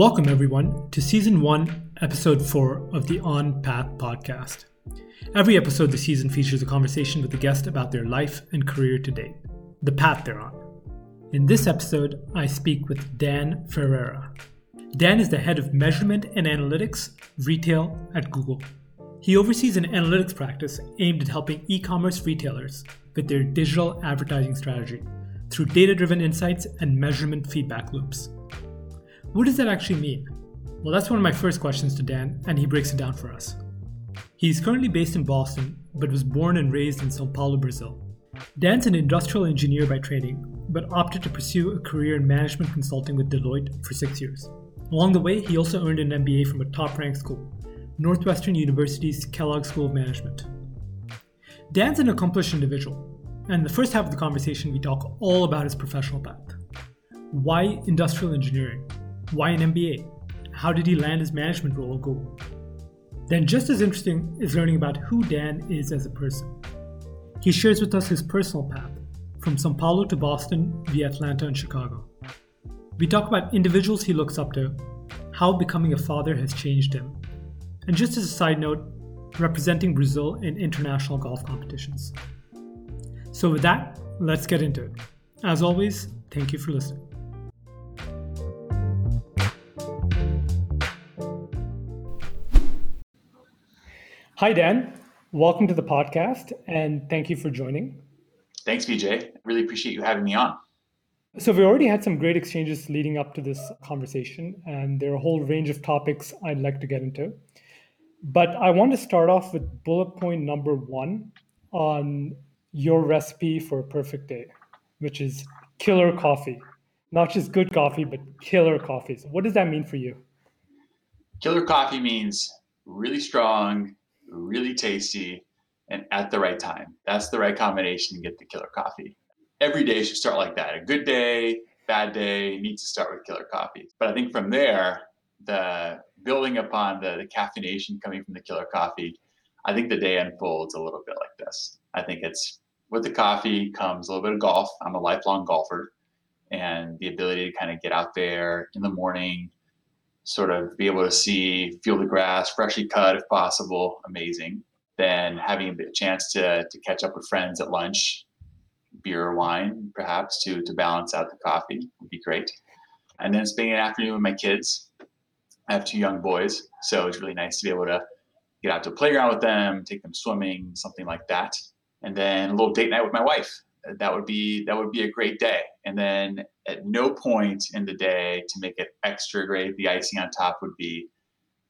Welcome, everyone, to Season 1, Episode 4 of the On Path podcast. Every episode this season features a conversation with a guest about their life and career to date, the path they're on. In this episode, I speak with Dan Ferreira. Dan is the head of measurement and analytics, retail at Google. He oversees an analytics practice aimed at helping e commerce retailers with their digital advertising strategy through data driven insights and measurement feedback loops. What does that actually mean? Well, that's one of my first questions to Dan, and he breaks it down for us. He's currently based in Boston, but was born and raised in Sao Paulo, Brazil. Dan's an industrial engineer by training, but opted to pursue a career in management consulting with Deloitte for six years. Along the way, he also earned an MBA from a top ranked school, Northwestern University's Kellogg School of Management. Dan's an accomplished individual, and in the first half of the conversation, we talk all about his professional path. Why industrial engineering? Why an MBA? How did he land his management role Google? Then, just as interesting is learning about who Dan is as a person. He shares with us his personal path from Sao Paulo to Boston via Atlanta and Chicago. We talk about individuals he looks up to, how becoming a father has changed him, and just as a side note, representing Brazil in international golf competitions. So, with that, let's get into it. As always, thank you for listening. Hi, Dan. Welcome to the podcast, and thank you for joining. Thanks, Vijay. Really appreciate you having me on. So, we already had some great exchanges leading up to this conversation, and there are a whole range of topics I'd like to get into. But I want to start off with bullet point number one on your recipe for a perfect day, which is killer coffee. Not just good coffee, but killer coffees. What does that mean for you? Killer coffee means really strong, really tasty, and at the right time. That's the right combination to get the killer coffee. Every day should start like that. A good day, bad day needs to start with killer coffee. But I think from there, the building upon the, the caffeination coming from the killer coffee, I think the day unfolds a little bit like this. I think it's with the coffee comes a little bit of golf. I'm a lifelong golfer, and the ability to kind of get out there in the morning, sort of be able to see, feel the grass, freshly cut if possible, amazing then having a chance to, to catch up with friends at lunch, beer or wine, perhaps to, to balance out the coffee would be great. And then spending an afternoon with my kids. I have two young boys, so it's really nice to be able to get out to a playground with them, take them swimming, something like that. And then a little date night with my wife. That would be that would be a great day. And then at no point in the day to make it extra great, the icing on top would be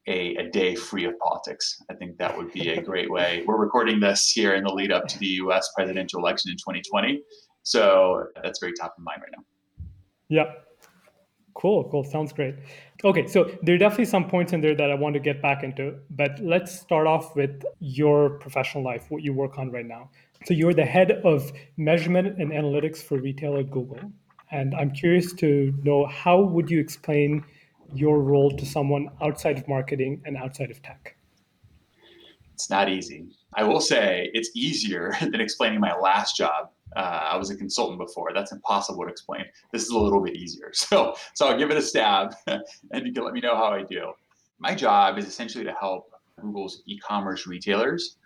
a, a day free of politics. I think that would be a great way. We're recording this here in the lead up to the US presidential election in 2020. So that's very top of mind right now. Yeah. Cool, cool. Sounds great. Okay, so there are definitely some points in there that I want to get back into, but let's start off with your professional life, what you work on right now. So you're the head of measurement and analytics for retail at Google. And I'm curious to know how would you explain your role to someone outside of marketing and outside of tech? It's not easy. I will say it's easier than explaining my last job. Uh, I was a consultant before. That's impossible to explain. This is a little bit easier. So, so I'll give it a stab, and you can let me know how I do. My job is essentially to help Google's e-commerce retailers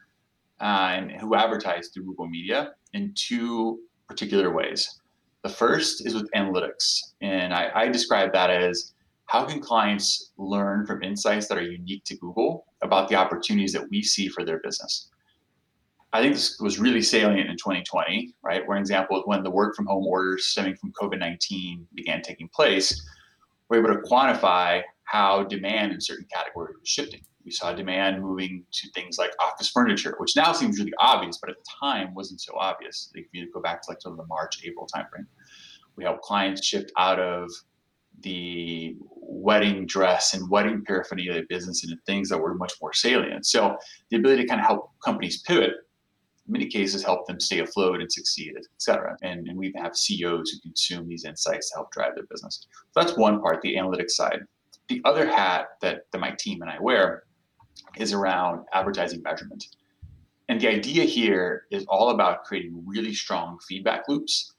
uh, and who advertise through Google Media in two particular ways. The first is with analytics, and I, I describe that as how can clients learn from insights that are unique to Google about the opportunities that we see for their business? I think this was really salient in 2020, right? One example when the work from home orders stemming from COVID 19 began taking place, we were able to quantify how demand in certain categories was shifting. We saw demand moving to things like office furniture, which now seems really obvious, but at the time wasn't so obvious. If you go back to like sort of the March, April timeframe, we helped clients shift out of the wedding dress and wedding paraphernalia business into things that were much more salient. So the ability to kind of help companies pivot, in many cases, help them stay afloat and succeed, et cetera. And, and we have CEOs who consume these insights to help drive their business. So that's one part, the analytics side. The other hat that, that my team and I wear is around advertising measurement. And the idea here is all about creating really strong feedback loops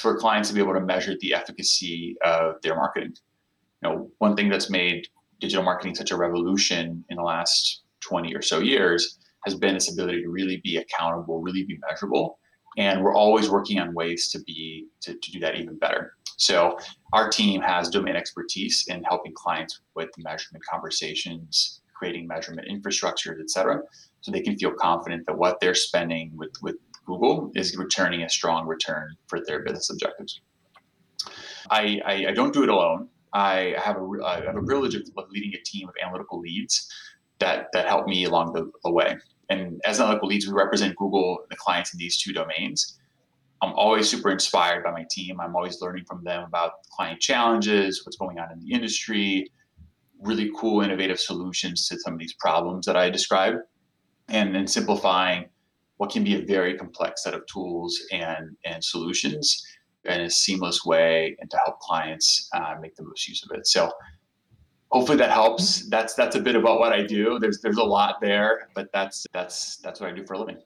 for clients to be able to measure the efficacy of their marketing. you know, one thing that's made digital marketing such a revolution in the last 20 or so years has been this ability to really be accountable, really be measurable. And we're always working on ways to be to, to do that even better. So our team has domain expertise in helping clients with measurement conversations, creating measurement infrastructures, et cetera, so they can feel confident that what they're spending with, with Google is returning a strong return for their business objectives. I, I, I don't do it alone. I have a, I have a privilege of, leading a team of analytical leads that, that help me along the, the way. And as analytical leads, we represent Google, the clients in these two domains. I'm always super inspired by my team. I'm always learning from them about client challenges, what's going on in the industry, really cool, innovative solutions to some of these problems that I described, and then simplifying what can be a very complex set of tools and, and solutions in a seamless way and to help clients uh, make the most use of it. So hopefully that helps. That's that's a bit about what I do. There's there's a lot there, but that's that's that's what I do for a living.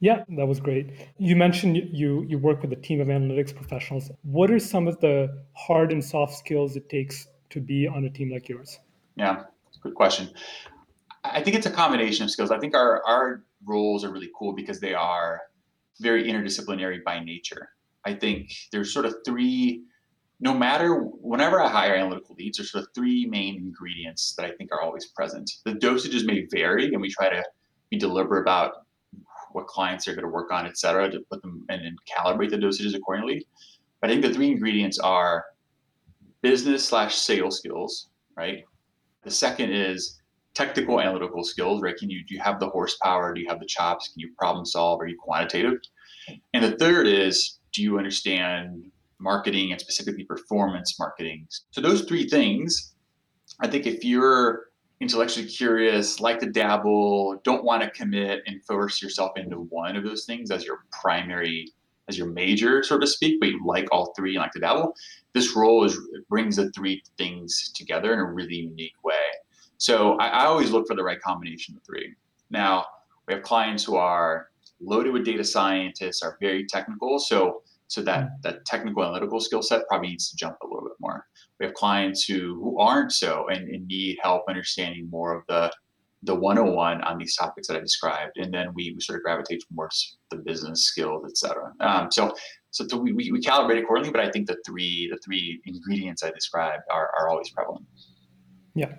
Yeah, that was great. You mentioned you you work with a team of analytics professionals. What are some of the hard and soft skills it takes to be on a team like yours? Yeah, good question. I think it's a combination of skills. I think our our roles are really cool because they are very interdisciplinary by nature. I think there's sort of three, no matter, whenever I hire analytical leads, there's sort of three main ingredients that I think are always present. The dosages may vary, and we try to be deliberate about what clients are going to work on, et cetera, to put them and, and calibrate the dosages accordingly. But I think the three ingredients are business slash sales skills, right? The second is technical analytical skills, right? Can you do you have the horsepower? Do you have the chops? Can you problem solve? Are you quantitative? And the third is do you understand marketing and specifically performance marketing? So those three things, I think if you're intellectually curious, like to dabble, don't want to commit and force yourself into one of those things as your primary, as your major, so to speak, but you like all three and like to dabble, this role is brings the three things together in a really unique way. So I, I always look for the right combination of three. Now we have clients who are loaded with data scientists, are very technical. So so that mm. that technical analytical skill set probably needs to jump a little bit more. We have clients who who aren't so and, and need help understanding more of the the 101 on these topics that I described, and then we, we sort of gravitate towards the business skills, et cetera. Um, so so we, we, we calibrate accordingly, but I think the three the three ingredients I described are, are always prevalent. Yeah,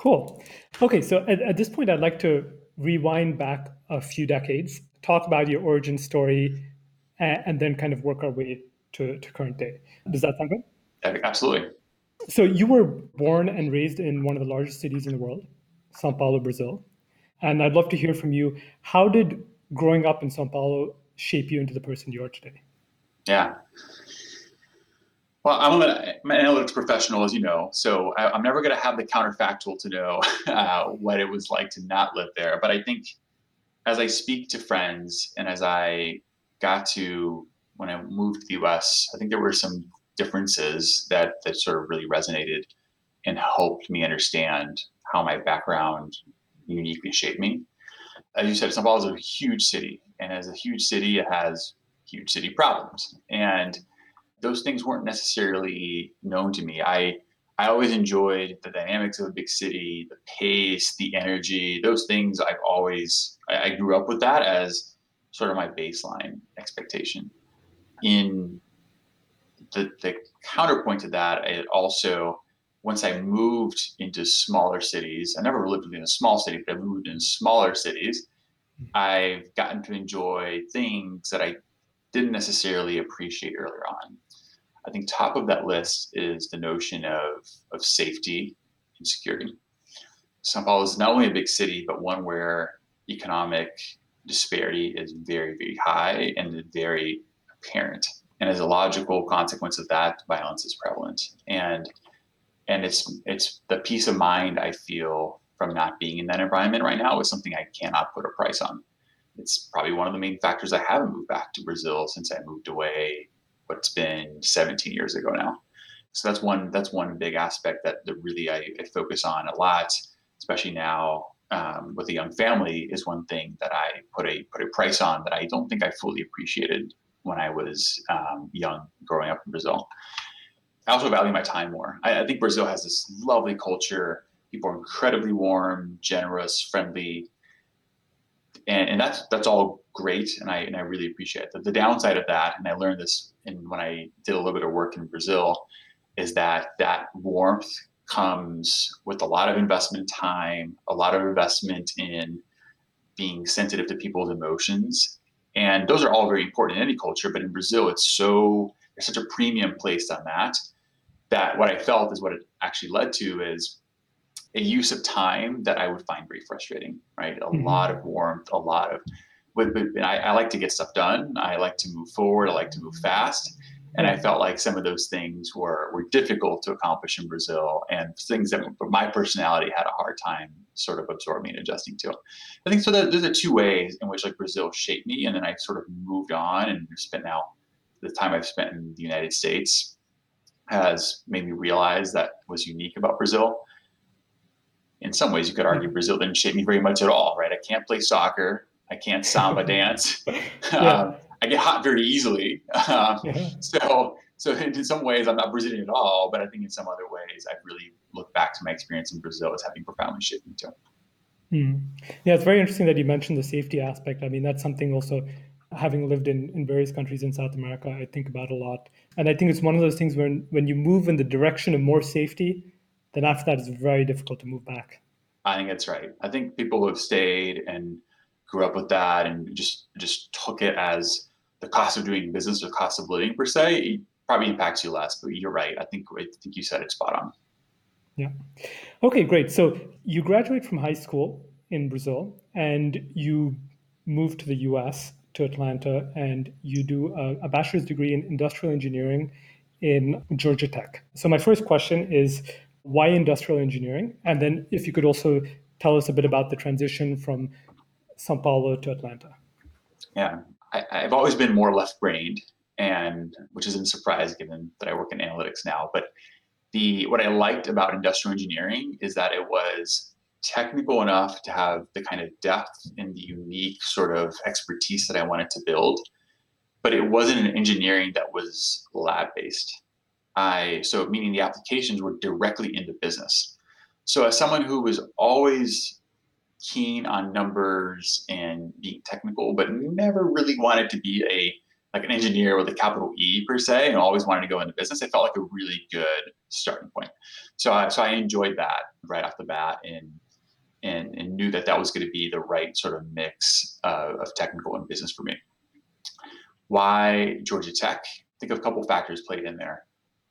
Cool. Okay, so at, at this point, I'd like to rewind back a few decades, talk about your origin story, and, and then kind of work our way to, to current day. Does that sound good? Absolutely. So you were born and raised in one of the largest cities in the world, Sao Paulo, Brazil. And I'd love to hear from you. How did growing up in Sao Paulo shape you into the person you are today? Yeah. Well, I'm an, I'm an analytics professional, as you know, so I, am never going to have the counterfactual to know uh, what it was like to not live there. But I think as I speak to friends and as I got to when I moved to the US, I think there were some differences that, that sort of really resonated and helped me understand how my background uniquely shaped me. As you said, Sao Paulo is a huge city, and as a huge city, it has huge city problems. And those things weren't necessarily known to me. I I always enjoyed the dynamics of a big city, the pace, the energy. Those things I've always I, I grew up with that as sort of my baseline expectation. In the the counterpoint to that, it also once I moved into smaller cities, I never lived in a small city, but I moved in smaller cities. Hmm. I've gotten to enjoy things that I didn't necessarily appreciate earlier on. I think top of that list is the notion of, of safety and security. Sao Paulo is not only a big city, but one where economic disparity is very, very high and very apparent. And as a logical consequence of that, violence is prevalent. And and it's it's the peace of mind I feel from not being in that environment right now is something I cannot put a price on. It's probably one of the main factors I haven't moved back to Brazil since I moved away what's been 17 years ago now. So that's one that's one big aspect that, that really I, I focus on a lot, especially now um, with a young family, is one thing that I put a put a price on that I don't think I fully appreciated when I was um, young growing up in Brazil. I also value my time more. I, I think Brazil has this lovely culture. People are incredibly warm, generous, friendly, and, and that's that's all great, and I and I really appreciate it. The, downside of that, and I learned this in, when I did a little bit of work in Brazil, is that that warmth comes with a lot of investment time, a lot of investment in being sensitive to people's emotions, and those are all very important in any culture. But in Brazil, it's so there's such a premium placed on that that what I felt is what it actually led to is a use of time that I would find very frustrating, right? A mm-hmm. lot of warmth, a lot of, but, but I, I, like to get stuff done. I like to move forward. I like to move fast. And I felt like some of those things were, were difficult to accomplish in Brazil and things that my personality had a hard time sort of absorbing and adjusting to. I think so that there's the two ways in which like Brazil shaped me. And then I sort of moved on and spent now the time I've spent in the United States has made me realize that was unique about Brazil in some ways, you could argue Brazil didn't shape me very much at all, right? I can't play soccer. I can't samba dance. yeah. um, I get hot very easily. Um, yeah. So, so in some ways, I'm not Brazilian at all. But I think in some other ways, I've really looked back to my experience in Brazil as having profoundly shaped me too. Mm. Yeah, it's very interesting that you mentioned the safety aspect. I mean, that's something also having lived in, in various countries in South America, I think about a lot. And I think it's one of those things when when you move in the direction of more safety, then after that, it's very difficult to move back. I think that's right. I think people who have stayed and grew up with that and just just took it as the cost of doing business or cost of living per se, it probably impacts you less. But you're right. I think I think you said it spot on. Yeah. Okay, great. So you graduate from high school in Brazil and you move to the US to Atlanta and you do a, a bachelor's degree in industrial engineering in Georgia Tech. So my first question is why industrial engineering? And then if you could also tell us a bit about the transition from Sao Paulo to Atlanta. Yeah, I, have always been more left-brained, and which isn't a surprise given that I work in analytics now. But the what I liked about industrial engineering is that it was technical enough to have the kind of depth and the unique sort of expertise that I wanted to build, but it wasn't an engineering that was lab-based. I so meaning the applications were directly into business. So as someone who was always keen on numbers and being technical, but never really wanted to be a like an engineer with a capital E per se, and always wanted to go into business. It felt like a really good starting point. So I, so I enjoyed that right off the bat, and and, and knew that that was going to be the right sort of mix uh, of technical and business for me. Why Georgia Tech? I think a couple factors played in there.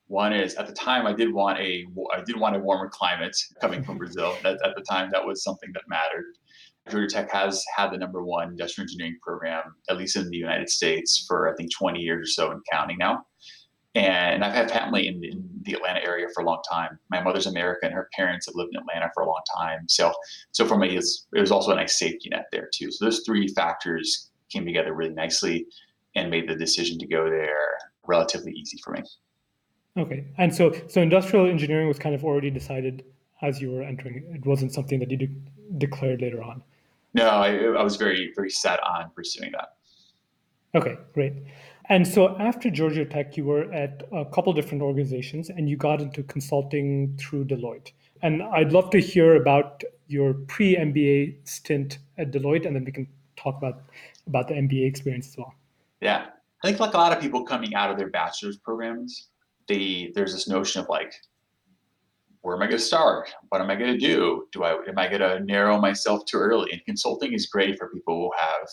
One is at the time I did want a I did want a warmer climate coming from Brazil. That, at the time that was something that mattered. Georgia Tech has had the number one industrial engineering program, at least in the United States, for I think 20 years or so and counting now. And I've had family in, in, the Atlanta area for a long time. My mother's American; her parents have lived in Atlanta for a long time. So, so for me, it was, it was also a nice safety net there too. So those three factors came together really nicely and made the decision to go there relatively easy for me. Okay, and so so industrial engineering was kind of already decided as you were entering. It wasn't something that you de- declared later on. No, I, I was very very set on pursuing that. Okay, great. And so after Georgia Tech, you were at a couple different organizations, and you got into consulting through Deloitte. And I'd love to hear about your pre-MBA stint at Deloitte, and then we can talk about about the MBA experience as well. Yeah, I think like a lot of people coming out of their bachelor's programs, the there's this notion of like where am I going to start? What am I going to do? Do I am I going to narrow myself too early? And consulting is great for people who have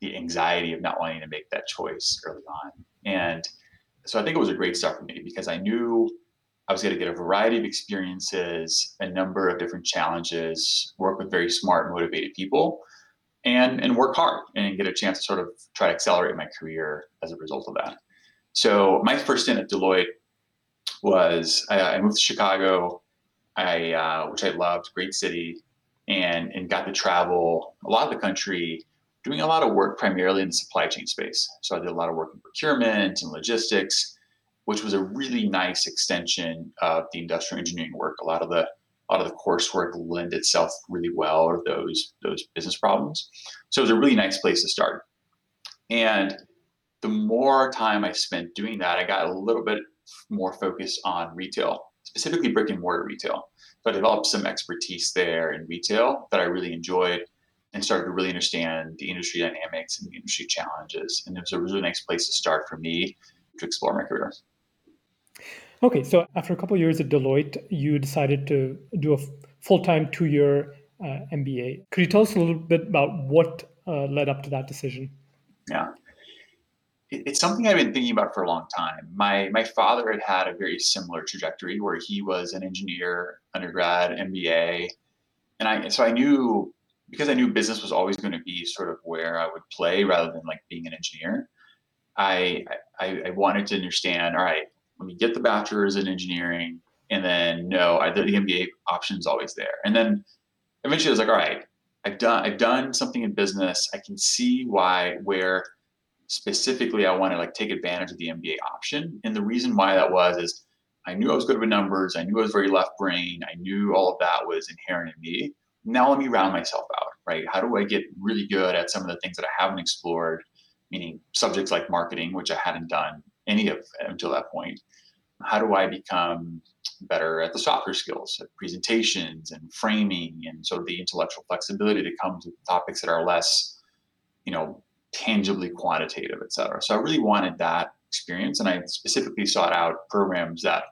the anxiety of not wanting to make that choice early on. And so I think it was a great start for me because I knew I was going to get a variety of experiences, a number of different challenges, work with very smart, motivated people, and and work hard and get a chance to sort of try to accelerate my career as a result of that. So my first stint at Deloitte was I, I moved to Chicago, I uh, which I loved, great city, and and got to travel a lot of the country, doing a lot of work primarily in the supply chain space. So I did a lot of work in procurement and logistics, which was a really nice extension of the industrial engineering work. A lot of the a lot of the coursework lend itself really well to those those business problems. So it was a really nice place to start. And the more time I spent doing that, I got a little bit more focus on retail, specifically brick and mortar retail. So I developed some expertise there in retail that I really enjoyed and started to really understand the industry dynamics and the industry challenges. And it was a really nice place to start for me to explore my career. Okay, so after a couple years at Deloitte, you decided to do a full-time two-year uh, MBA. Could you tell us a little bit about what uh, led up to that decision? Yeah, it's something I've been thinking about for a long time. My my father had had a very similar trajectory where he was an engineer, undergrad, MBA, and I so I knew because I knew business was always going to be sort of where I would play rather than like being an engineer. I, I, I wanted to understand. All right, let me get the bachelor's in engineering, and then no, I, the, the MBA option is always there. And then eventually, I was like, all right, I've done I've done something in business. I can see why where specifically I wanted to like take advantage of the MBA option. And the reason why that was is I knew I was good with numbers. I knew I was very left brain. I knew all of that was inherent in me. Now let me round myself out, right? How do I get really good at some of the things that I haven't explored, meaning subjects like marketing, which I hadn't done any of until that point? How do I become better at the softer skills, at presentations and framing and sort of the intellectual flexibility that comes with topics that are less, you know, tangibly quantitative, et cetera. So I really wanted that experience, and I specifically sought out programs that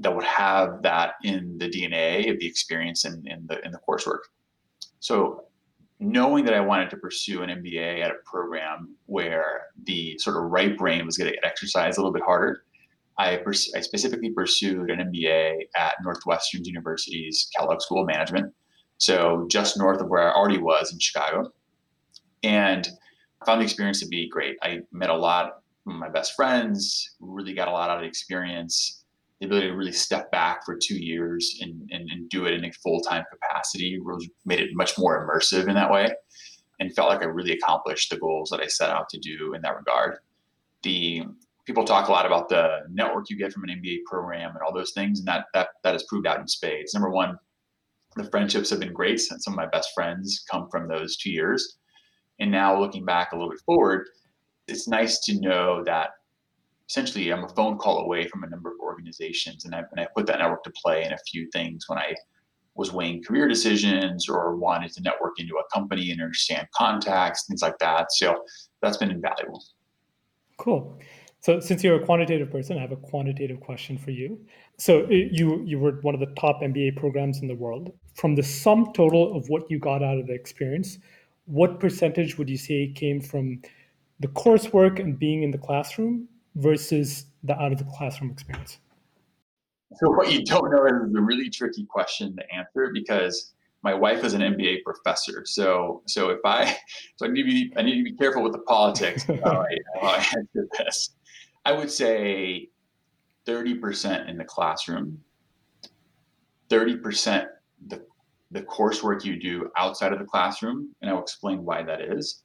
that would have that in the DNA of the experience in, in the in the coursework. So knowing that I wanted to pursue an MBA at a program where the sort of right brain was going to get exercised a little bit harder, I, pers- I specifically pursued an MBA at Northwestern University's Kellogg School of Management. So just north of where I already was in Chicago. And I found the experience to be great. I met a lot of my best friends, really got a lot out of the experience. The ability to really step back for two years and, and, and do it in a full time capacity really made it much more immersive in that way and felt like I really accomplished the goals that I set out to do in that regard. The people talk a lot about the network you get from an MBA program and all those things, and that that that has proved out in spades. Number one, the friendships have been great, and some of my best friends come from those two years. And now looking back a little bit forward, it's nice to know that essentially I'm a phone call away from a number of organizations, and I, and I put that network to play in a few things when I was weighing career decisions or wanted to network into a company and understand contacts, things like that. So that's been invaluable. Cool. So since you're a quantitative person, I have a quantitative question for you. So you you were one of the top MBA programs in the world. From the sum total of what you got out of the experience, what percentage would you say came from the coursework and being in the classroom versus the out of the classroom experience? So what you don't know is a really tricky question to answer because my wife is an MBA professor. So so if I so I need to be I need to be careful with the politics how I, how I answer this. I would say 30% in the classroom, 30% the the coursework you do outside of the classroom, and I'll explain why that is.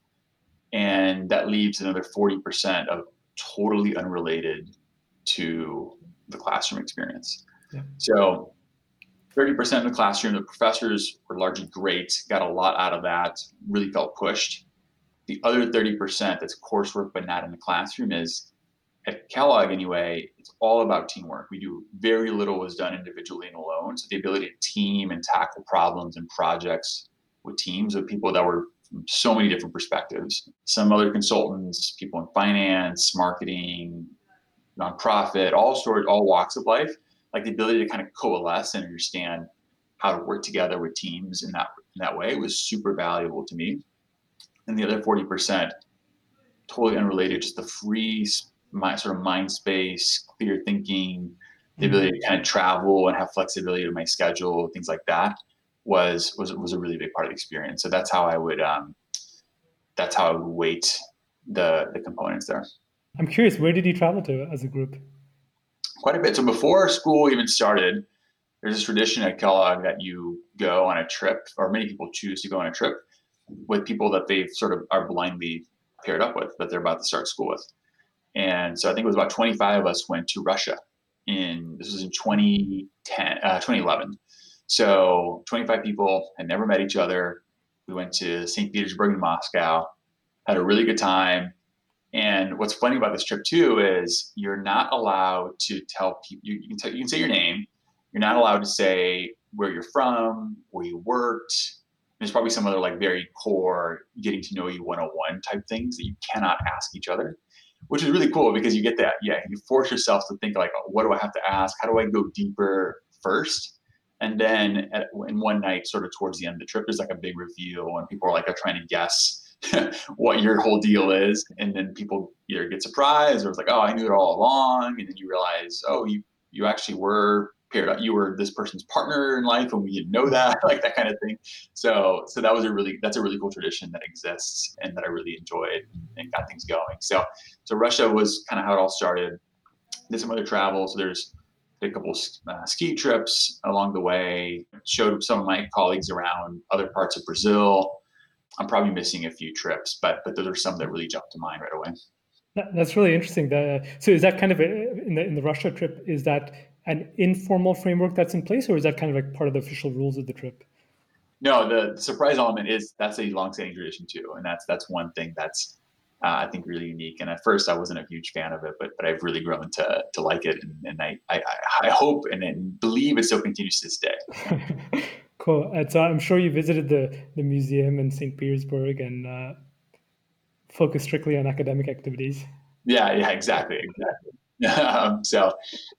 And that leaves another 40% of totally unrelated to the classroom experience. Yeah. So 30% in the classroom, the professors were largely great, got a lot out of that, really felt pushed. The other 30% that's coursework but not in the classroom is at Kellogg anyway, it's all about teamwork. We do very little was done individually and alone. So the ability to team and tackle problems and projects with teams of people that were from so many different perspectives. Some other consultants, people in finance, marketing, nonprofit, all sorts, all walks of life. Like the ability to kind of coalesce and understand how to work together with teams in that in that way was super valuable to me. And the other 40%, totally unrelated, just the free my sort of mind space, clear thinking, the ability to kind of travel and have flexibility to my schedule, things like that was was was a really big part of the experience. So that's how I would um, that's how I would weight the the components there. I'm curious, where did you travel to as a group? Quite a bit. So before school even started, there's this tradition at Kellogg that you go on a trip, or many people choose to go on a trip with people that they sort of are blindly paired up with, that they're about to start school with. And so I think it was about 25 of us went to Russia in, this was in 2010, uh, 2011. So 25 people had never met each other. We went to St. Petersburg and Moscow, had a really good time. And what's funny about this trip too is you're not allowed to tell people. You, you can tell, you can say your name. You're not allowed to say where you're from, where you worked. There's probably some other like very core getting to know you 101 type things that you cannot ask each other, which is really cool because you get that. Yeah, you force yourself to think like, oh, what do I have to ask? How do I go deeper first? And then at, in one night, sort of towards the end of the trip, there's like a big reveal, and people are like are trying to guess what your whole deal is. And then people either get surprised or it's like, oh, I knew it all along. And then you realize, oh, you, you actually were paired. You were this person's partner in life and we didn't know that, like that kind of thing. So, so that was a really, that's a really cool tradition that exists and that I really enjoyed and got things going. So, so Russia was kind of how it all started. Did some other travel. So there's, a couple uh, ski trips along the way. Showed some of my colleagues around other parts of Brazil. I'm probably missing a few trips, but but those are some that really jumped to mind right away. That's really interesting. The, so is that kind of a, in the in the Russia trip? Is that an informal framework that's in place, or is that kind of like part of the official rules of the trip? No, the surprise element is that's a long-standing tradition too, and that's that's one thing that's uh, I think really unique. And at first, I wasn't a huge fan of it, but but I've really grown to to like it, and, and I, I I hope and, and believe it still continues to this day. Cool. And so I'm sure you visited the, the museum in St. Petersburg and uh, focused strictly on academic activities. Yeah, yeah, exactly, exactly. Um, so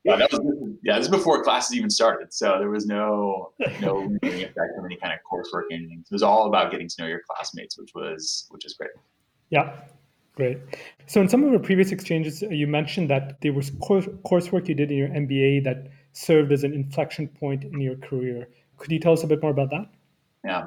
yeah, that was yeah, this is before classes even started. So there was no no effect of any kind of coursework or anything. It was all about getting to know your classmates, which was which is great. Yeah, great. So in some of our previous exchanges, uh, you mentioned that there was course, coursework you did in your MBA that served as an inflection point in your career. Could you tell us a bit more about that? Yeah.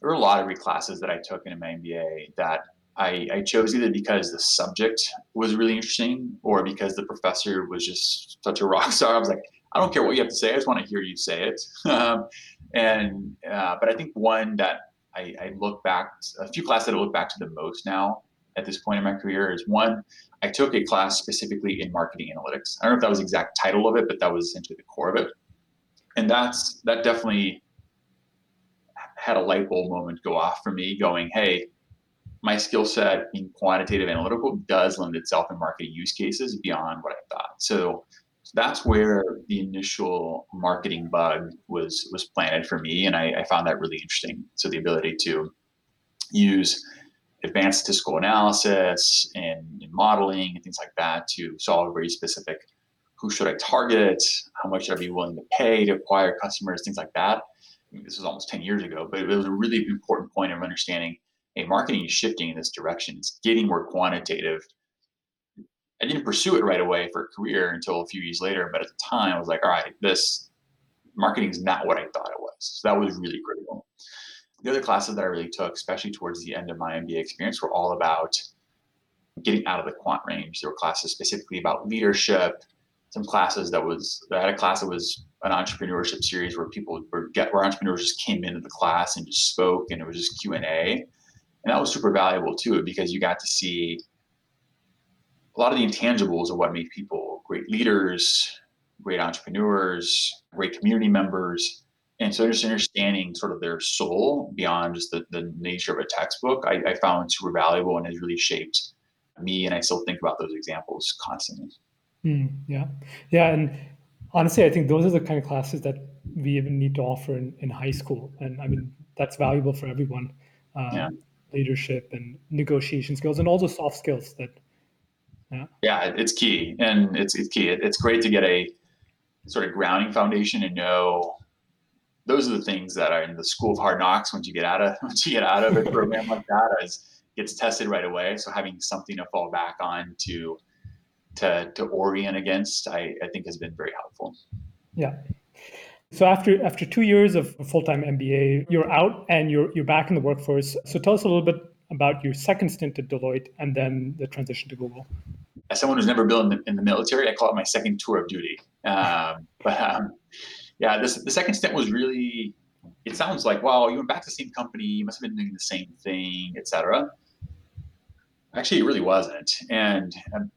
There were a lot of classes that I took in my MBA that I, I, chose either because the subject was really interesting or because the professor was just such a rock star. I was like, I don't care what you have to say. I just want to hear you say it. Um, and uh, but I think one that I, I, look back, a few classes that I look back to the most now at this point in my career is one. I took a class specifically in marketing analytics. I don't know if that was the exact title of it, but that was essentially the core of it and that's that definitely had a light bulb moment go off for me going hey my skill set in quantitative analytical does lend itself in marketing use cases beyond what i thought so, so that's where the initial marketing bug was was planted for me and I, I found that really interesting so the ability to use advanced statistical analysis and, and modeling and things like that to solve very specific who should I target? How much should I be willing to pay to acquire customers? Things like that. I mean, this was almost 10 years ago, but it was a really important point of understanding hey, marketing is shifting in this direction. It's getting more quantitative. I didn't pursue it right away for a career until a few years later, but at the time I was like, all right, this marketing is not what I thought it was. So that was really critical. The other classes that I really took, especially towards the end of my MBA experience, were all about getting out of the quant range. There were classes specifically about leadership, some classes that was I had a class that was an entrepreneurship series where people were get where entrepreneurs just came into the class and just spoke and it was just Q and A, and that was super valuable too because you got to see a lot of the intangibles of what make people great leaders, great entrepreneurs, great community members. And so just understanding sort of their soul beyond just the, the nature of a textbook, I, I found super valuable and has really shaped me. And I still think about those examples constantly. Mm, yeah, yeah, and honestly, I think those are the kind of classes that we even need to offer in, in high school, and I mean that's valuable for everyone. Uh, yeah. Leadership and negotiation skills, and all the soft skills that. Yeah. Yeah, it's key, and it's it's key. it's great to get a sort of grounding foundation and know those are the things that are in the school of hard knocks once you get out of once you get out of a program like that is gets tested right away so having something to fall back on to to, to orient against, I, I think has been very helpful. Yeah. So after after two years of full time MBA, you're out and you're you're back in the workforce. So tell us a little bit about your second stint at Deloitte and then the transition to Google. As someone who's never been in the, in the military, I call it my second tour of duty. Um, but um, yeah, this the second stint was really. It sounds like wow, you went back to the same company, you must have been doing the same thing, etc. Actually, it really wasn't, and um,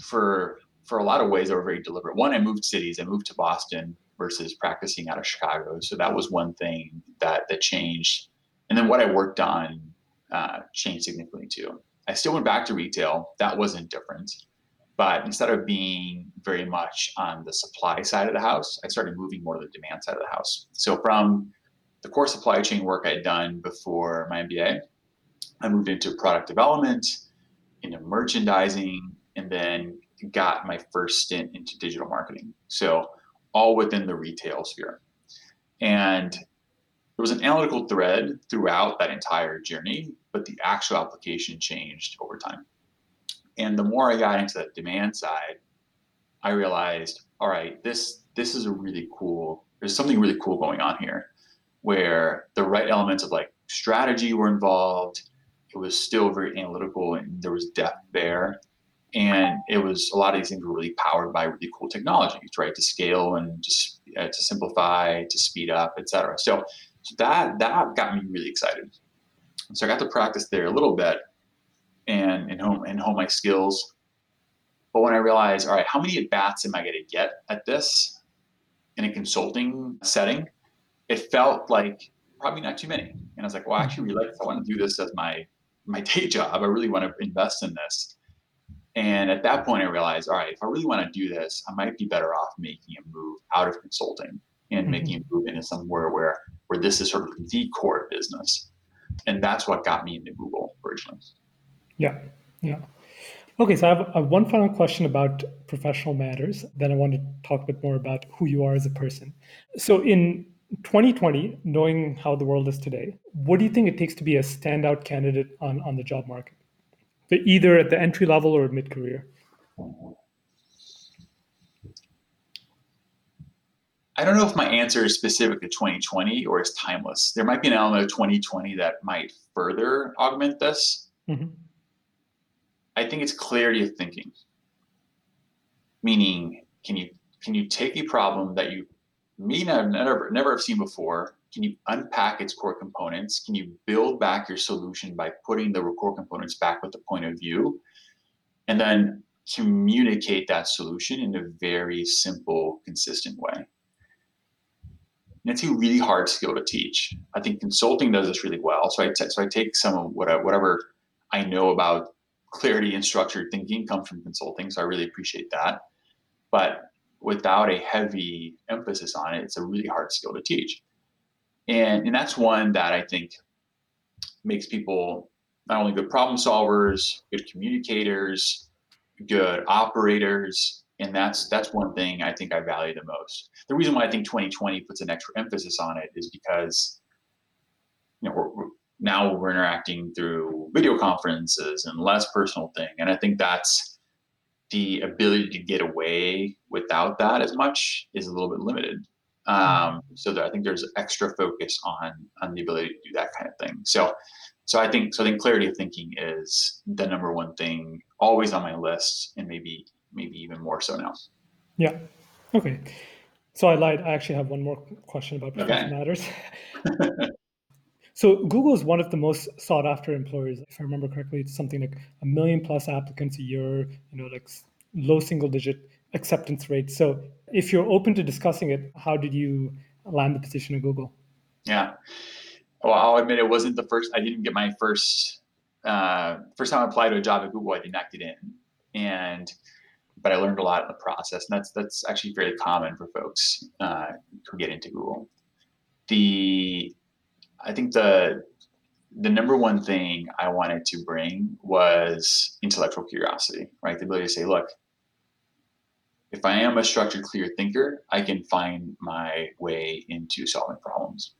for for a lot of ways, they were very deliberate. One, I moved cities. I moved to Boston versus practicing out of Chicago. So that was one thing that that changed. And then what I worked on uh, changed significantly too. I still went back to retail. That wasn't different. But instead of being very much on the supply side of the house, I started moving more to the demand side of the house. So from the core supply chain work I'd done before my MBA, I moved into product development, into merchandising, and then got my first stint into digital marketing. So all within the retail sphere. And there was an analytical thread throughout that entire journey, but the actual application changed over time. And the more I got into that demand side, I realized, all right, this this is a really cool. There's something really cool going on here, where the right elements of like strategy were involved. It was still very analytical, and there was depth there. And it was a lot of these things were really powered by really cool technologies, right? To scale and just uh, to simplify, to speed up, et cetera. So, so that that got me really excited. So I got to practice there a little bit, and and home and hone my skills. But when I realized, all right, how many at bats am I going to get at this in a consulting setting? It felt like probably not too many. And I was like, well, I actually really like I want to do this as my my day job. I really want to invest in this. And at that point, I realized, all right, if I really want to do this, I might be better off making a move out of consulting and mm-hmm. making a move into somewhere where where this is sort of the core business. And that's what got me into Google originally. Yeah, yeah. Okay, so I have, I have one final question about professional matters. Then I want to talk a bit more about who you are as a person. So, in 2020, knowing how the world is today, what do you think it takes to be a standout candidate on, on the job market? Either at the entry level or mid career? I don't know if my answer is specific to 2020 or is timeless. There might be an element of 2020 that might further augment this. Mm-hmm. I think it's clarity of thinking. Meaning, can you can you take a problem that you may not never never have seen before? Can you unpack its core components? Can you build back your solution by putting the core components back with the point of view? And then communicate that solution in a very simple, consistent way. And it's a really hard skill to teach. I think consulting does this really well. So I, t- so I take some of what I, whatever I know about clarity and structured thinking comes from consulting. So I really appreciate that. But without a heavy emphasis on it, it's a really hard skill to teach. And, and that's one that I think makes people not only good problem solvers, good communicators, good operators, and that's that's one thing I think I value the most. The reason why I think 2020 puts an extra emphasis on it is because you know we're, we're now we're interacting through video conferences and less personal thing. And I think that's the ability to get away without that as much is a little bit limited. Um, so I think there's extra focus on on the ability to do that kind of thing. So so I think so I think clarity of thinking is the number one thing always on my list and maybe maybe even more so now. Yeah. Okay. So I lied. I actually have one more question about professional okay. matters. So Google is one of the most sought after employers. If I remember correctly, it's something like a million plus applicants a year, you know, like low single digit acceptance rate. So if you're open to discussing it, how did you land the position at Google? Yeah. Well, I'll admit it wasn't the first, I didn't get my first, uh, first time I applied to a job at Google, I did not get in. And, but I learned a lot in the process. And that's, that's actually fairly common for folks uh, who get into Google. The, I think the the number one thing I wanted to bring was intellectual curiosity, right? The ability to say, look, if I am a structured, clear thinker, I can find my way into solving problems.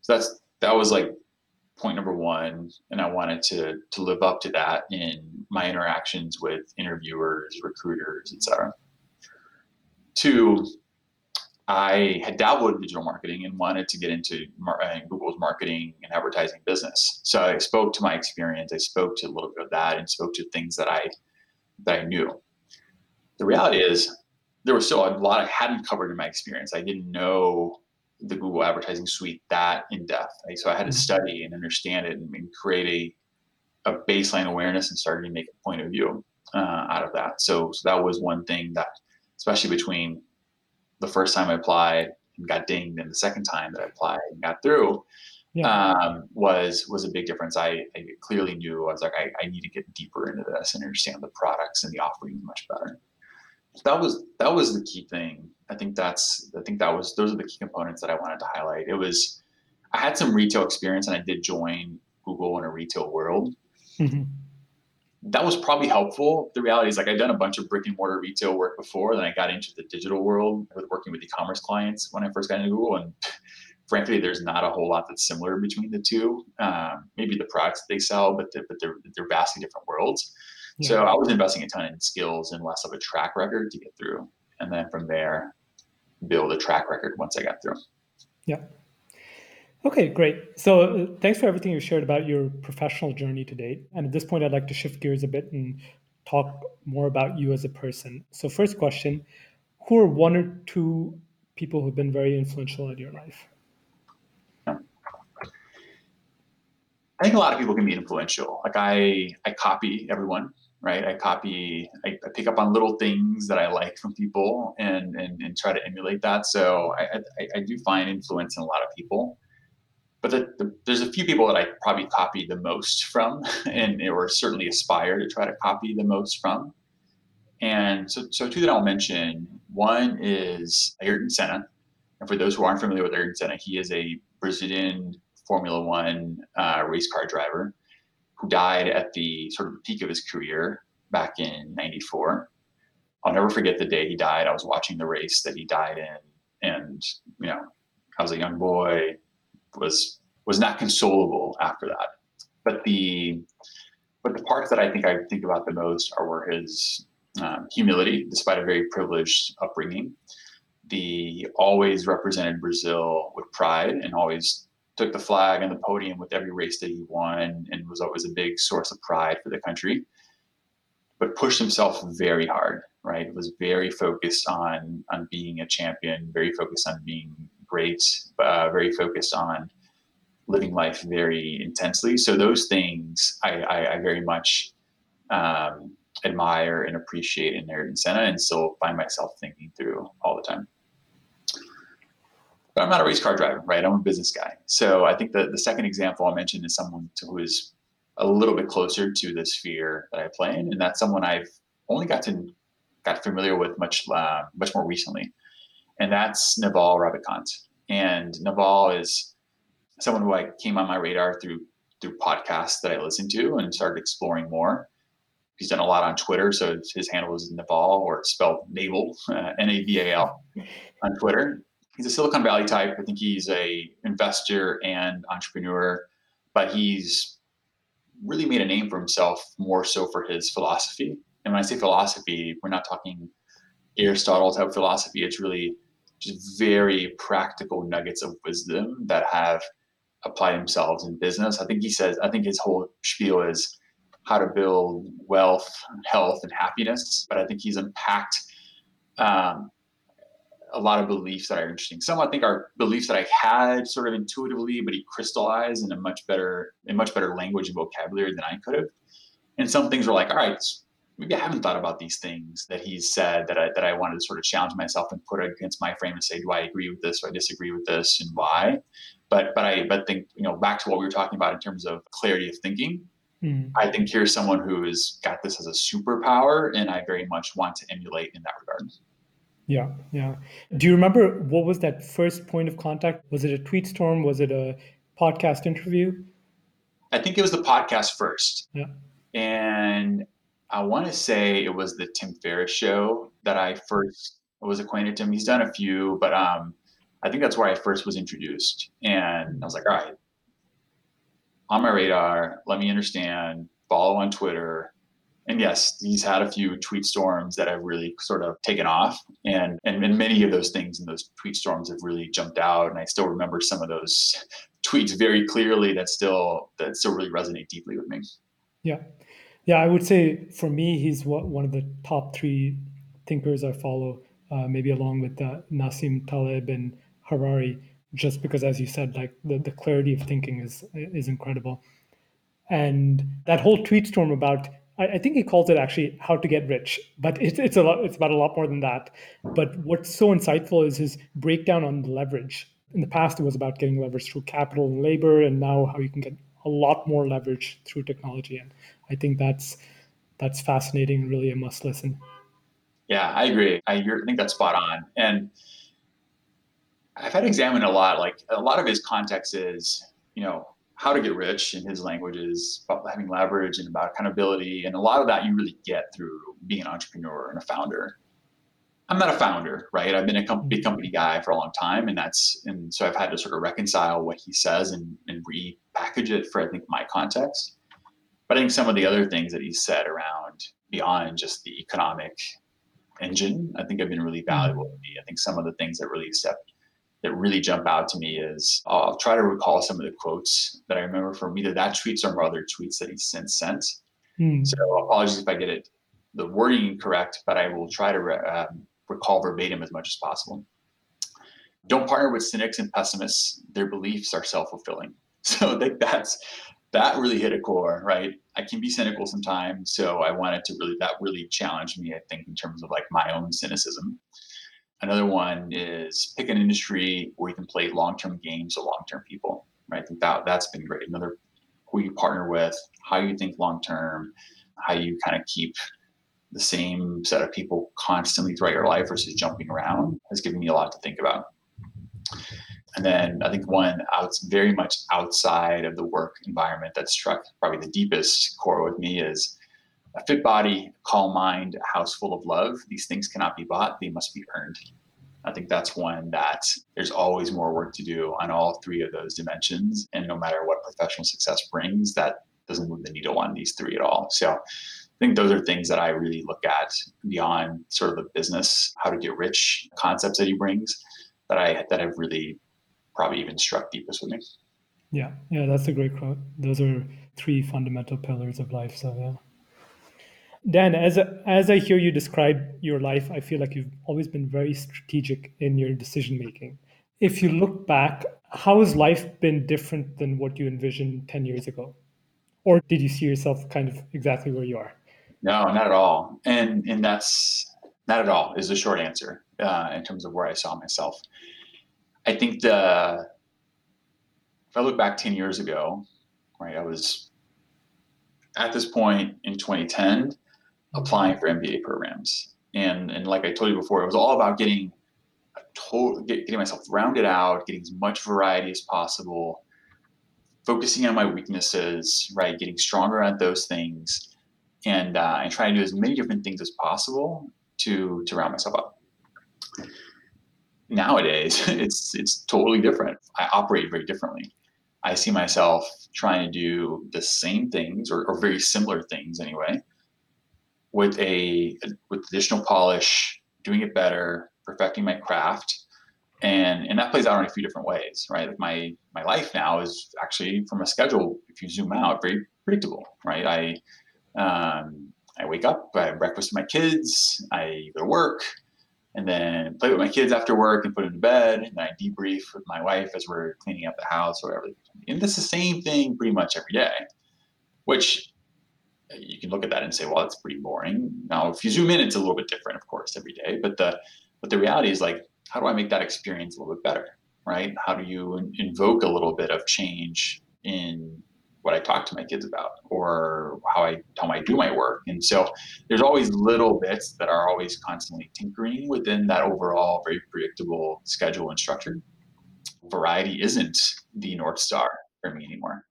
So that's that was like point number one, and I wanted to to live up to that in my interactions with interviewers, recruiters, etc. Two, I had dabbled in digital marketing and wanted to get into mar- uh, Google's marketing and advertising business. So I spoke to my experience. I spoke to a little bit of that and spoke to things that I that I knew. The reality is there was still a lot I hadn't covered in my experience. I didn't know the Google advertising suite that in depth. Right? So I had to mm-hmm. study and understand it and, and create a, a baseline awareness and started to make a point of view uh, out of that. So, so that was one thing that, especially between the first time I applied and got dinged, and the second time that I applied and got through, yeah. um, was was a big difference. I, I clearly knew I was like I, I need to get deeper into this and understand the products and the offerings much better. That was that was the key thing. I think that's I think that was those are the key components that I wanted to highlight. It was I had some retail experience and I did join Google in a retail world. Mm-hmm. That was probably helpful. The reality is like I'd done a bunch of brick and mortar retail work before. Then I got into the digital world with working with e-commerce clients when I first got into Google and frankly, there's not a whole lot that's similar between the two. Um, maybe the products they sell, but they're, but they're, they're vastly different worlds. Yeah. So I was investing a ton in skills and less of a track record to get through. And then from there, build a track record once I got through. Yeah. Okay, great. So uh, thanks for everything you shared about your professional journey to date. And at this point, I'd like to shift gears a bit and talk more about you as a person. So, first question Who are one or two people who've been very influential in your life? I think a lot of people can be influential. Like I, I copy everyone, right? I copy, I, I, pick up on little things that I like from people and and, and try to emulate that. So I, I, I do find influence in a lot of people, but the, the, there's a few people that I probably copy the most from, and or certainly aspire to try to copy the most from. And so, so two that I'll mention. One is Ayrton Senna, and for those who aren't familiar with Ayrton Senna, he is a Brazilian Formula One uh, race car driver who died at the sort of peak of his career back in '94. I'll never forget the day he died. I was watching the race that he died in, and you know, I was a young boy, was was not consolable after that. But the but the parts that I think I think about the most are were his um, humility, despite a very privileged upbringing. The always represented Brazil with pride and always took the flag and the podium with every race that he won and was always a big source of pride for the country but pushed himself very hard right? Was very focused on on being a champion very focused on being great uh, very focused on living life very intensely. So those things i i, I very much um, admire and appreciate in Ayrton Senna and still find myself thinking through all the time but I'm not a race car driver, right? I'm a business guy. So I think the, the second example I'll mention is someone who is a little bit closer to the sphere that I play in, and that's someone I've only gotten got familiar with much uh, much more recently, and that's Naval Ravikant. And Naval is someone who I came on my radar through through podcasts that I listened to and started exploring more. He's done a lot on Twitter, so his handle is Naval or spelled Naval, uh, N A V A L, on Twitter he's a Silicon Valley type. I think he's a investor and entrepreneur, but he's really made a name for himself more so for his philosophy. And when I say philosophy, we're not talking Aristotle type philosophy. It's really just very practical nuggets of wisdom that have applied themselves in business. I think he says, I think his whole spiel is how to build wealth, health, and happiness. But I think he's unpacked um, a lot of beliefs that are interesting. Some I think are beliefs that I had sort of intuitively, but he crystallized in a much better, in much better language and vocabulary than I could have. And some things were like, all right, maybe I haven't thought about these things that he's said that I, that I wanted to sort of challenge myself and put against my frame and say, do I agree with this or I disagree with this and why? But but I but think you know back to what we were talking about in terms of clarity of thinking. Mm. I think here's someone who has got this as a superpower, and I very much want to emulate in that regard. Yeah, yeah. Do you remember what was that first point of contact? Was it a tweet storm? Was it a podcast interview? I think it was the podcast first. Yeah. And I want to say it was the Tim Ferriss show that I first was acquainted to him. He's done a few, but um, I think that's where I first was introduced. And I was like, all right, on my radar, let me understand, follow on Twitter, and yes, he's had a few tweet storms that have really sort of taken off. And, and, and many of those things in those tweet storms have really jumped out. And I still remember some of those tweets very clearly that still that still really resonate deeply with me. Yeah. Yeah, I would say for me, he's one of the top three thinkers I follow, uh, maybe along with uh, Nassim Taleb and Harari, just because, as you said, like the, the clarity of thinking is is incredible. And that whole tweet storm about I, think he calls it actually how to get rich, but it's it's a lot. It's about a lot more than that. But what's so insightful is his breakdown on leverage. in the past it was about getting leverage through capital and labor, and now how you can get a lot more leverage through technology. And I think that's that's fascinating and really a must listen. Yeah, I agree. I, I think that's spot on. And I've had examined a lot. Like a lot of his context is, you know, how to get rich in his language is about having leverage and about accountability. And a lot of that you really get through being an entrepreneur and a founder. I'm not a founder, right? I've been a big company guy for a long time, and that's and so I've had to sort of reconcile what he says and, and repackage it for I think my context. But I think some of the other things that he said around beyond just the economic engine, I think have been really mm-hmm. valuable to me. I think some of the things that really step that really jump out to me is I'll try to recall some of the quotes that I remember from either that tweets or other tweets that he's since sent. Mm. So apologies if I get it the wording incorrect, but I will try to re- um, recall verbatim as much as possible. Don't partner with cynics and pessimists. Their beliefs are self fulfilling. So I think that's that really hit a core, right? I can be cynical sometimes, so I wanted to really that really challenged me. I think in terms of like my own cynicism. Another one is pick an industry where you can play long-term games with long-term people. Right? I think that that's been great. Another who you partner with, how you think long-term, how you kind of keep the same set of people constantly throughout your life versus jumping around has given me a lot to think about. And then I think one out very much outside of the work environment that struck probably the deepest core with me is a fit body, calm mind, a house full of love. These things cannot be bought, they must be earned. I think that's one that there's always more work to do on all three of those dimensions. And no matter what professional success brings, that doesn't move the needle on these three at all. So I think those are things that I really look at beyond sort of the business, how to get rich concepts that he brings that I that have really probably even struck deepest with me. Yeah, yeah, that's a great quote. Those are three fundamental pillars of life. So yeah. Dan, as as I hear you describe your life, I feel like you've always been very strategic in your decision making. If you look back, how has life been different than what you envisioned 10 years ago? Or did you see yourself kind of exactly where you are? No, not at all. And and that's not at all is the short answer uh, in terms of where I saw myself. I think the if I look back 10 years ago, right, I was at this point in 2010 applying for MBA programs. And, and like I told you before, it was all about getting a total, get, getting myself rounded out, getting as much variety as possible, focusing on my weaknesses, right? Getting stronger at those things, and uh, and trying to do as many different things as possible to to round myself up. Nowadays, it's it's totally different. I operate very differently. I see myself trying to do the same things or, or very similar things anyway, with a with additional polish, doing it better, perfecting my craft, and and that plays out in a few different ways, right? Like my my life now is actually from a schedule. If you zoom out, very predictable, right? I um, I wake up, I have breakfast with my kids, I go to work, and then play with my kids after work and put them to bed, and I debrief with my wife as we're cleaning up the house or whatever. And it's the same thing pretty much every day, which you can look at that and say, well, that's pretty boring. Now, if you zoom in, it's a little bit different, of course, every day. But the but the reality is like, how do I make that experience a little bit better, right? How do you invoke a little bit of change in what I talk to my kids about, or how I how I do my work? And so there's always little bits that are always constantly tinkering within that overall very predictable schedule and structure. Variety isn't the north star for me anymore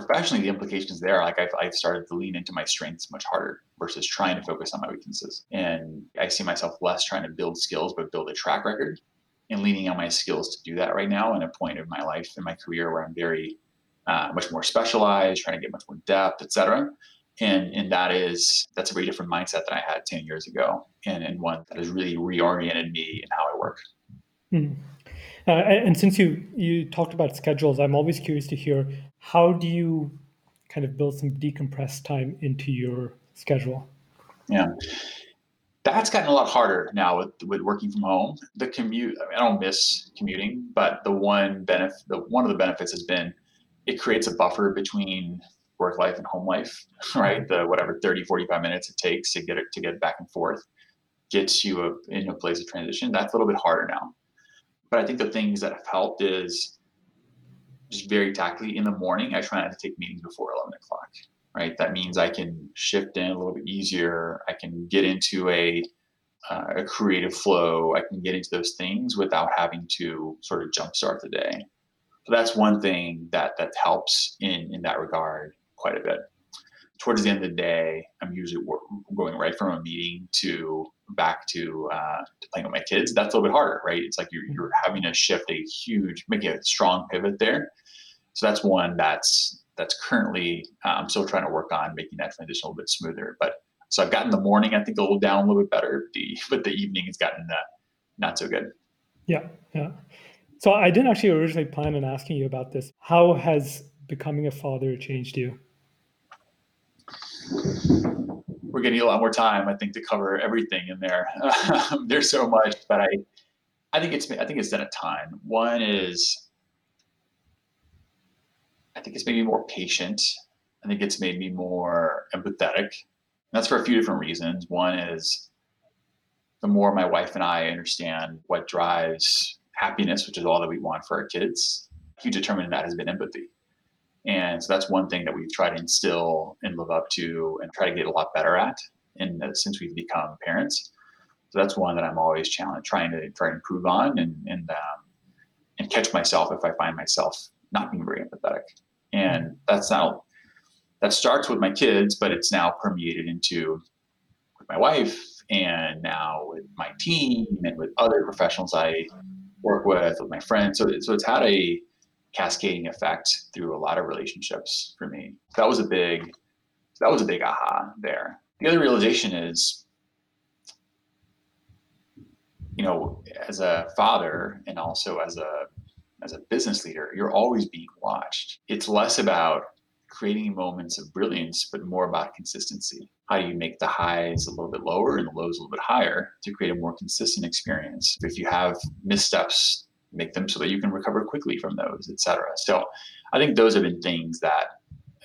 professionally, the implications there, like I've, I've started to lean into my strengths much harder versus trying to focus on my weaknesses. And I see myself less trying to build skills, but build a track record and leaning on my skills to do that right now in a point of my life and my career where I'm very uh, much more specialized, trying to get much more depth, et cetera. And, and that is that's a very different mindset that I had 10 years ago and, and one that has really reoriented me in how I work. Mm-hmm. Uh, and since you you talked about schedules, I'm always curious to hear how do you kind of build some decompressed time into your schedule? Yeah, that's gotten a lot harder now with with working from home. The commute, I, mean, I don't miss commuting, but the one benefit, the one of the benefits has been it creates a buffer between work life and home life, right? The whatever 30, 45 minutes it takes to get it to get back and forth gets you a, in a place of transition. That's a little bit harder now but I think the things that have helped is just very tactfully in the morning. I try not to take meetings before eleven o'clock. Right. That means I can shift in a little bit easier. I can get into a uh, a creative flow. I can get into those things without having to sort of jumpstart the day. So that's one thing that that helps in in that regard quite a bit. Towards the end of the day, I'm usually going right from a meeting to back to uh, to playing with my kids. That's a little bit harder, right? It's like you're you're having to shift a huge, making a strong pivot there. So that's one that's that's currently uh, I'm still trying to work on making that transition a little bit smoother. But so I've gotten the morning, I think, a little down a little bit better. The but the evening has gotten uh, not so good. Yeah, yeah. So I didn't actually originally plan on asking you about this. How has becoming a father changed you? We're getting a lot more time, I think, to cover everything in there. There's so much, but I, I think it's I think it's done a ton. One is, I think it's made me more patient. I think it's made me more empathetic that's for a few different reasons. One is the more my wife and I understand what drives happiness, which is all that we want for our kids, a huge determinant in that has been empathy. And so that's one thing that we've tried to instill and live up to and try to get a lot better at uh, since we've become parents. So that's one that I'm always challenged, trying to try to improve on and and um, and catch myself if I find myself not being very empathetic. And that's not that starts with my kids, but it's now permeated into with my wife and now with my team and with other professionals I work with, with my friends. So, so it's had a cascading effect through a lot of relationships for me. That was a big, that was a big aha there. The other realization is, you know, as a father and also as a as a business leader, you're always being watched. It's less about creating moments of brilliance, but more about consistency. How do you make the highs a little bit lower and the lows a little bit higher to create a more consistent experience? If you have missteps, make them so that you can recover quickly from those, etc. So I think those have been things that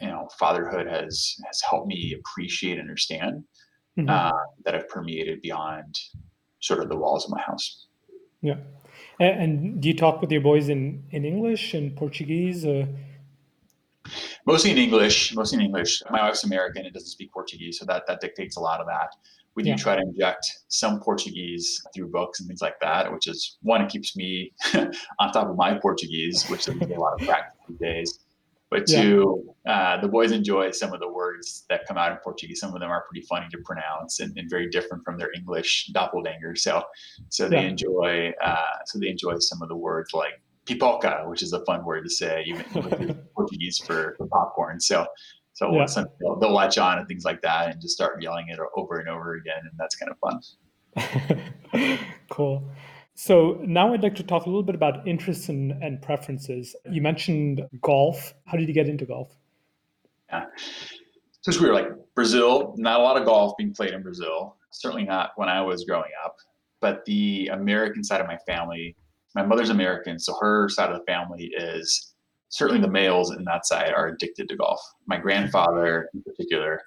you know fatherhood has has helped me appreciate and understand mm-hmm. uh, that have permeated beyond sort of the walls of my house. Yeah. And, and do you talk with your boys in, in English and Portuguese? Mostly in English, mostly in English. My wife's American and doesn't speak Portuguese, so that that dictates a lot of that. We do yeah. try to inject some Portuguese through books and things like that, which is one, it keeps me on top of my Portuguese, which is a lot of practice these days. But two, yeah. uh, the boys enjoy some of the words that come out in Portuguese. Some of them are pretty funny to pronounce and, and very different from their English doppelganger. So, so they yeah. enjoy, uh, so they enjoy some of the words like pipoca, which is a fun word to say, even Portuguese for, for, popcorn. So, so yeah. they'll, they'll, latch on and things like that, and just start yelling it over and over again, and that's kind of fun. cool. So now I'd like to talk a little bit about interests and, and preferences. You mentioned golf. How did you get into golf? Yeah. Since we were like Brazil, not a lot of golf being played in Brazil. Certainly not when I was growing up. But the American side of my family my mother's American, so her side of the family is certainly the males in that side are addicted to golf. My grandfather, in particular,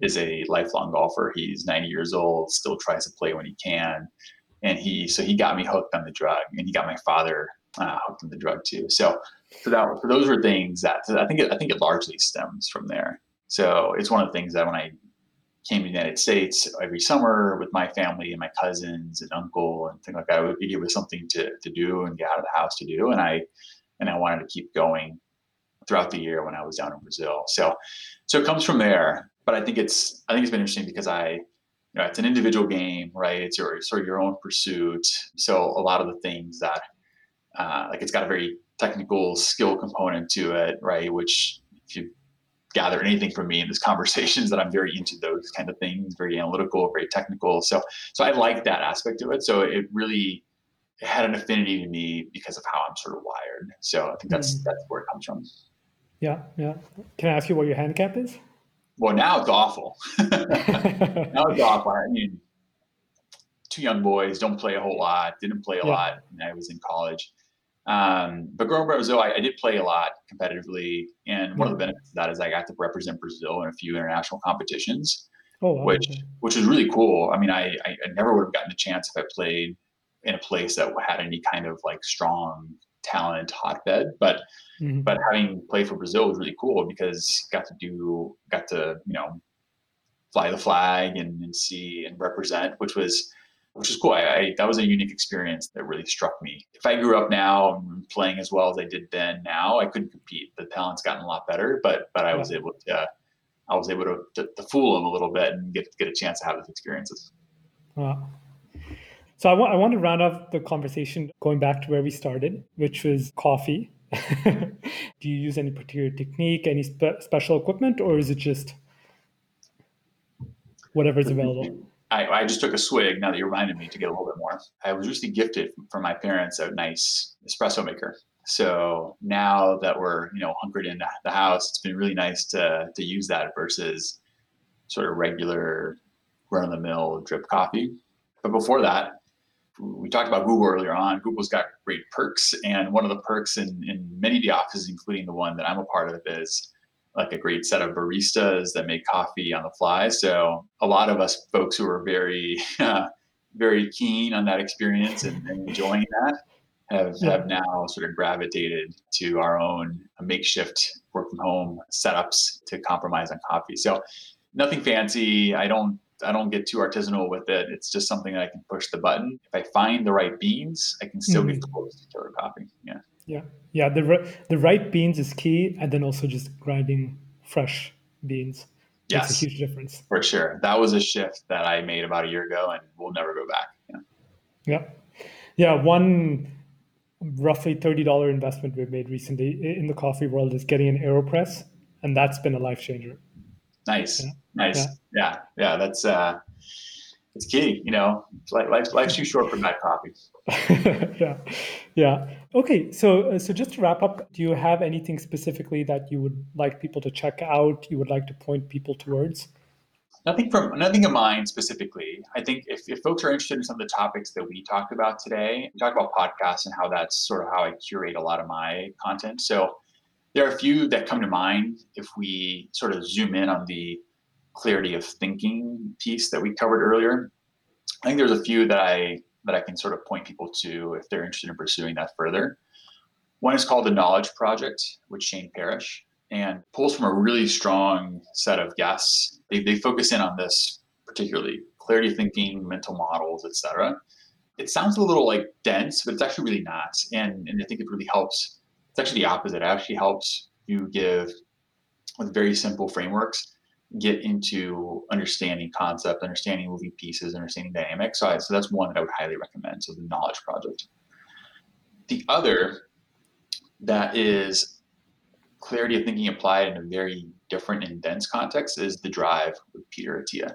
is a lifelong golfer. He's 90 years old, still tries to play when he can, and he so he got me hooked on the drug, and he got my father uh, hooked on the drug too. So, so that so those were things that I think it, I think it largely stems from there. So it's one of the things that when I came to the United States every summer with my family and my cousins and uncle and things like that. It was something to, to do and get out of the house to do. And I, and I wanted to keep going throughout the year when I was down in Brazil. So, so it comes from there, but I think it's, I think it's been interesting because I, you know, it's an individual game, right? It's your sort of your own pursuit. So a lot of the things that, uh, like it's got a very technical skill component to it, right? Which if you gather anything from me in this conversations that I'm very into those kind of things, very analytical, very technical. So, so I like that aspect of it. So it really had an affinity to me because of how I'm sort of wired. So I think that's mm. that's where it comes from. Yeah, yeah. Can I ask you what your handicap is? Well, now it's awful. now it's awful. I mean, two young boys don't play a whole lot. Didn't play a yeah. lot when I was in college. Um, but growing up in Brazil, I, I, did play a lot competitively, and one of the benefits of that is I got to represent Brazil in a few international competitions, oh, wow. which which was really cool. I mean, I, I, I never would have gotten a chance if I played in a place that had any kind of like strong talent hotbed. But mm-hmm. but having played for Brazil was really cool because got to do got to you know fly the flag and, and see and represent, which was which is cool. I, I, that was a unique experience that really struck me. If I grew up now playing as well as I did then, now I couldn't compete. The talent's gotten a lot better, but but I was able to I was able to, to, to fool them a little bit and get get a chance to have those experiences. Wow. So I want to round off the conversation going back to where we started, which was coffee. Do you use any particular technique, any spe- special equipment, or is it just whatever's available? I, I, just took a swig now that you reminded me to get a little bit more. I was recently gifted from my parents a nice espresso maker. So now that we're, you know, hunkered in the house, it's been really nice to to use that versus sort of regular run of the mill drip coffee. But before that, we talked about Google earlier on. Google's got great perks, and one of the perks in, in many of the offices, including the one that I'm a part of, is like a great set of baristas that make coffee on the fly. So a lot of us folks who are very, uh, very keen on that experience and, and enjoying that have, yeah. have now sort of gravitated to our own makeshift work from home setups to compromise on coffee. So nothing fancy. I don't I don't get too artisanal with it. It's just something that I can push the button. If I find the right beans, I can still mm-hmm. get close to killer coffee. Yeah. Yeah. Yeah. The the right beans is key, and then also just grinding fresh beans. Yes. Makes a huge difference. For sure. That was a shift that I made about a year ago, and we'll never go back. Yeah. Yeah. Yeah. One roughly thirty dollar investment we've made recently in the coffee world is getting an Aeropress, and that's been a life changer. Nice, yeah. nice, yeah. yeah, yeah. That's uh, it's key. You know, life, life's too short for bad coffee. yeah, yeah. Okay, so uh, so just to wrap up, do you have anything specifically that you would like people to check out? You would like to point people towards? Nothing from nothing in mind specifically. I think if, if folks are interested in some of the topics that we talked about today, we talked about podcasts and how that's sort of how I curate a lot of my content. So there are a few that come to mind if we sort of zoom in on the clarity of thinking piece that we covered earlier. I think there's a few that I that I can sort of point people to if they're interested in pursuing that further. One is called the Knowledge Project with Shane Parrish and pulls from a really strong set of guests. They, they focus in on this particularly clarity thinking, mental models, etc. It sounds a little like dense, but it's actually really not. And, and I think it really helps it's actually the opposite. It actually helps you give with very simple frameworks get into understanding concept, understanding moving pieces, understanding dynamics. So, I, so that's one that I would highly recommend. So the knowledge project. The other that is clarity of thinking applied in a very different and dense context is the drive with Peter Attia.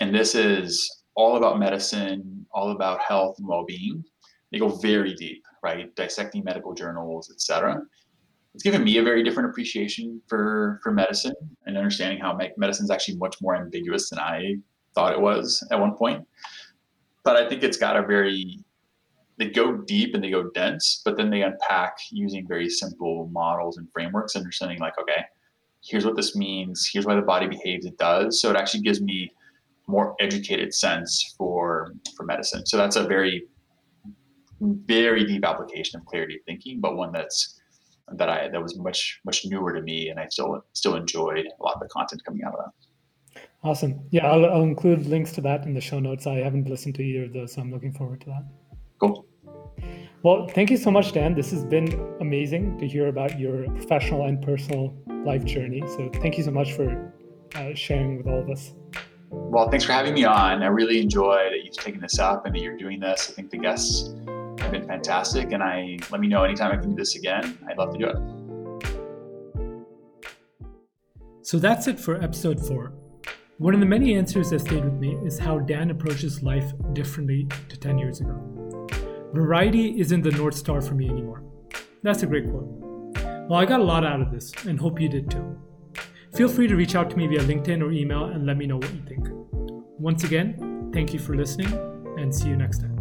And this is all about medicine, all about health and well-being. They go very deep right? Dissecting medical journals, etc. It's given me a very different appreciation for for medicine and understanding how medicine is actually much more ambiguous than I thought it was at one point. But I think it's got a very they go deep and they go dense, but then they unpack using very simple models and frameworks, understanding like, okay, here's what this means, here's why the body behaves it does. So it actually gives me more educated sense for for medicine. So that's a very very deep application of clarity thinking, but one that's that I that was much much newer to me, and I still still enjoyed a lot of the content coming out of that. Awesome. Yeah, I'll, I'll include links to that in the show notes. I haven't listened to either of those, so I'm looking forward to that. Cool. Well, thank you so much, Dan. This has been amazing to hear about your professional and personal life journey. So thank you so much for uh, sharing with all of us. Well, thanks for having me on. I really enjoy that you've taken this up and that you're doing this. I think the guests been fantastic. And I let me know anytime I can do this again. I'd love to do it. So that's it for episode four. One of the many answers that stayed with me is how Dan approaches life differently to 10 years ago. Variety isn't the North Star for me anymore. That's a great quote. Well, I got a lot out of this, and hope you did too. Feel free to reach out to me via LinkedIn or email and let me know what you think. Once again, thank you for listening, and see you next time.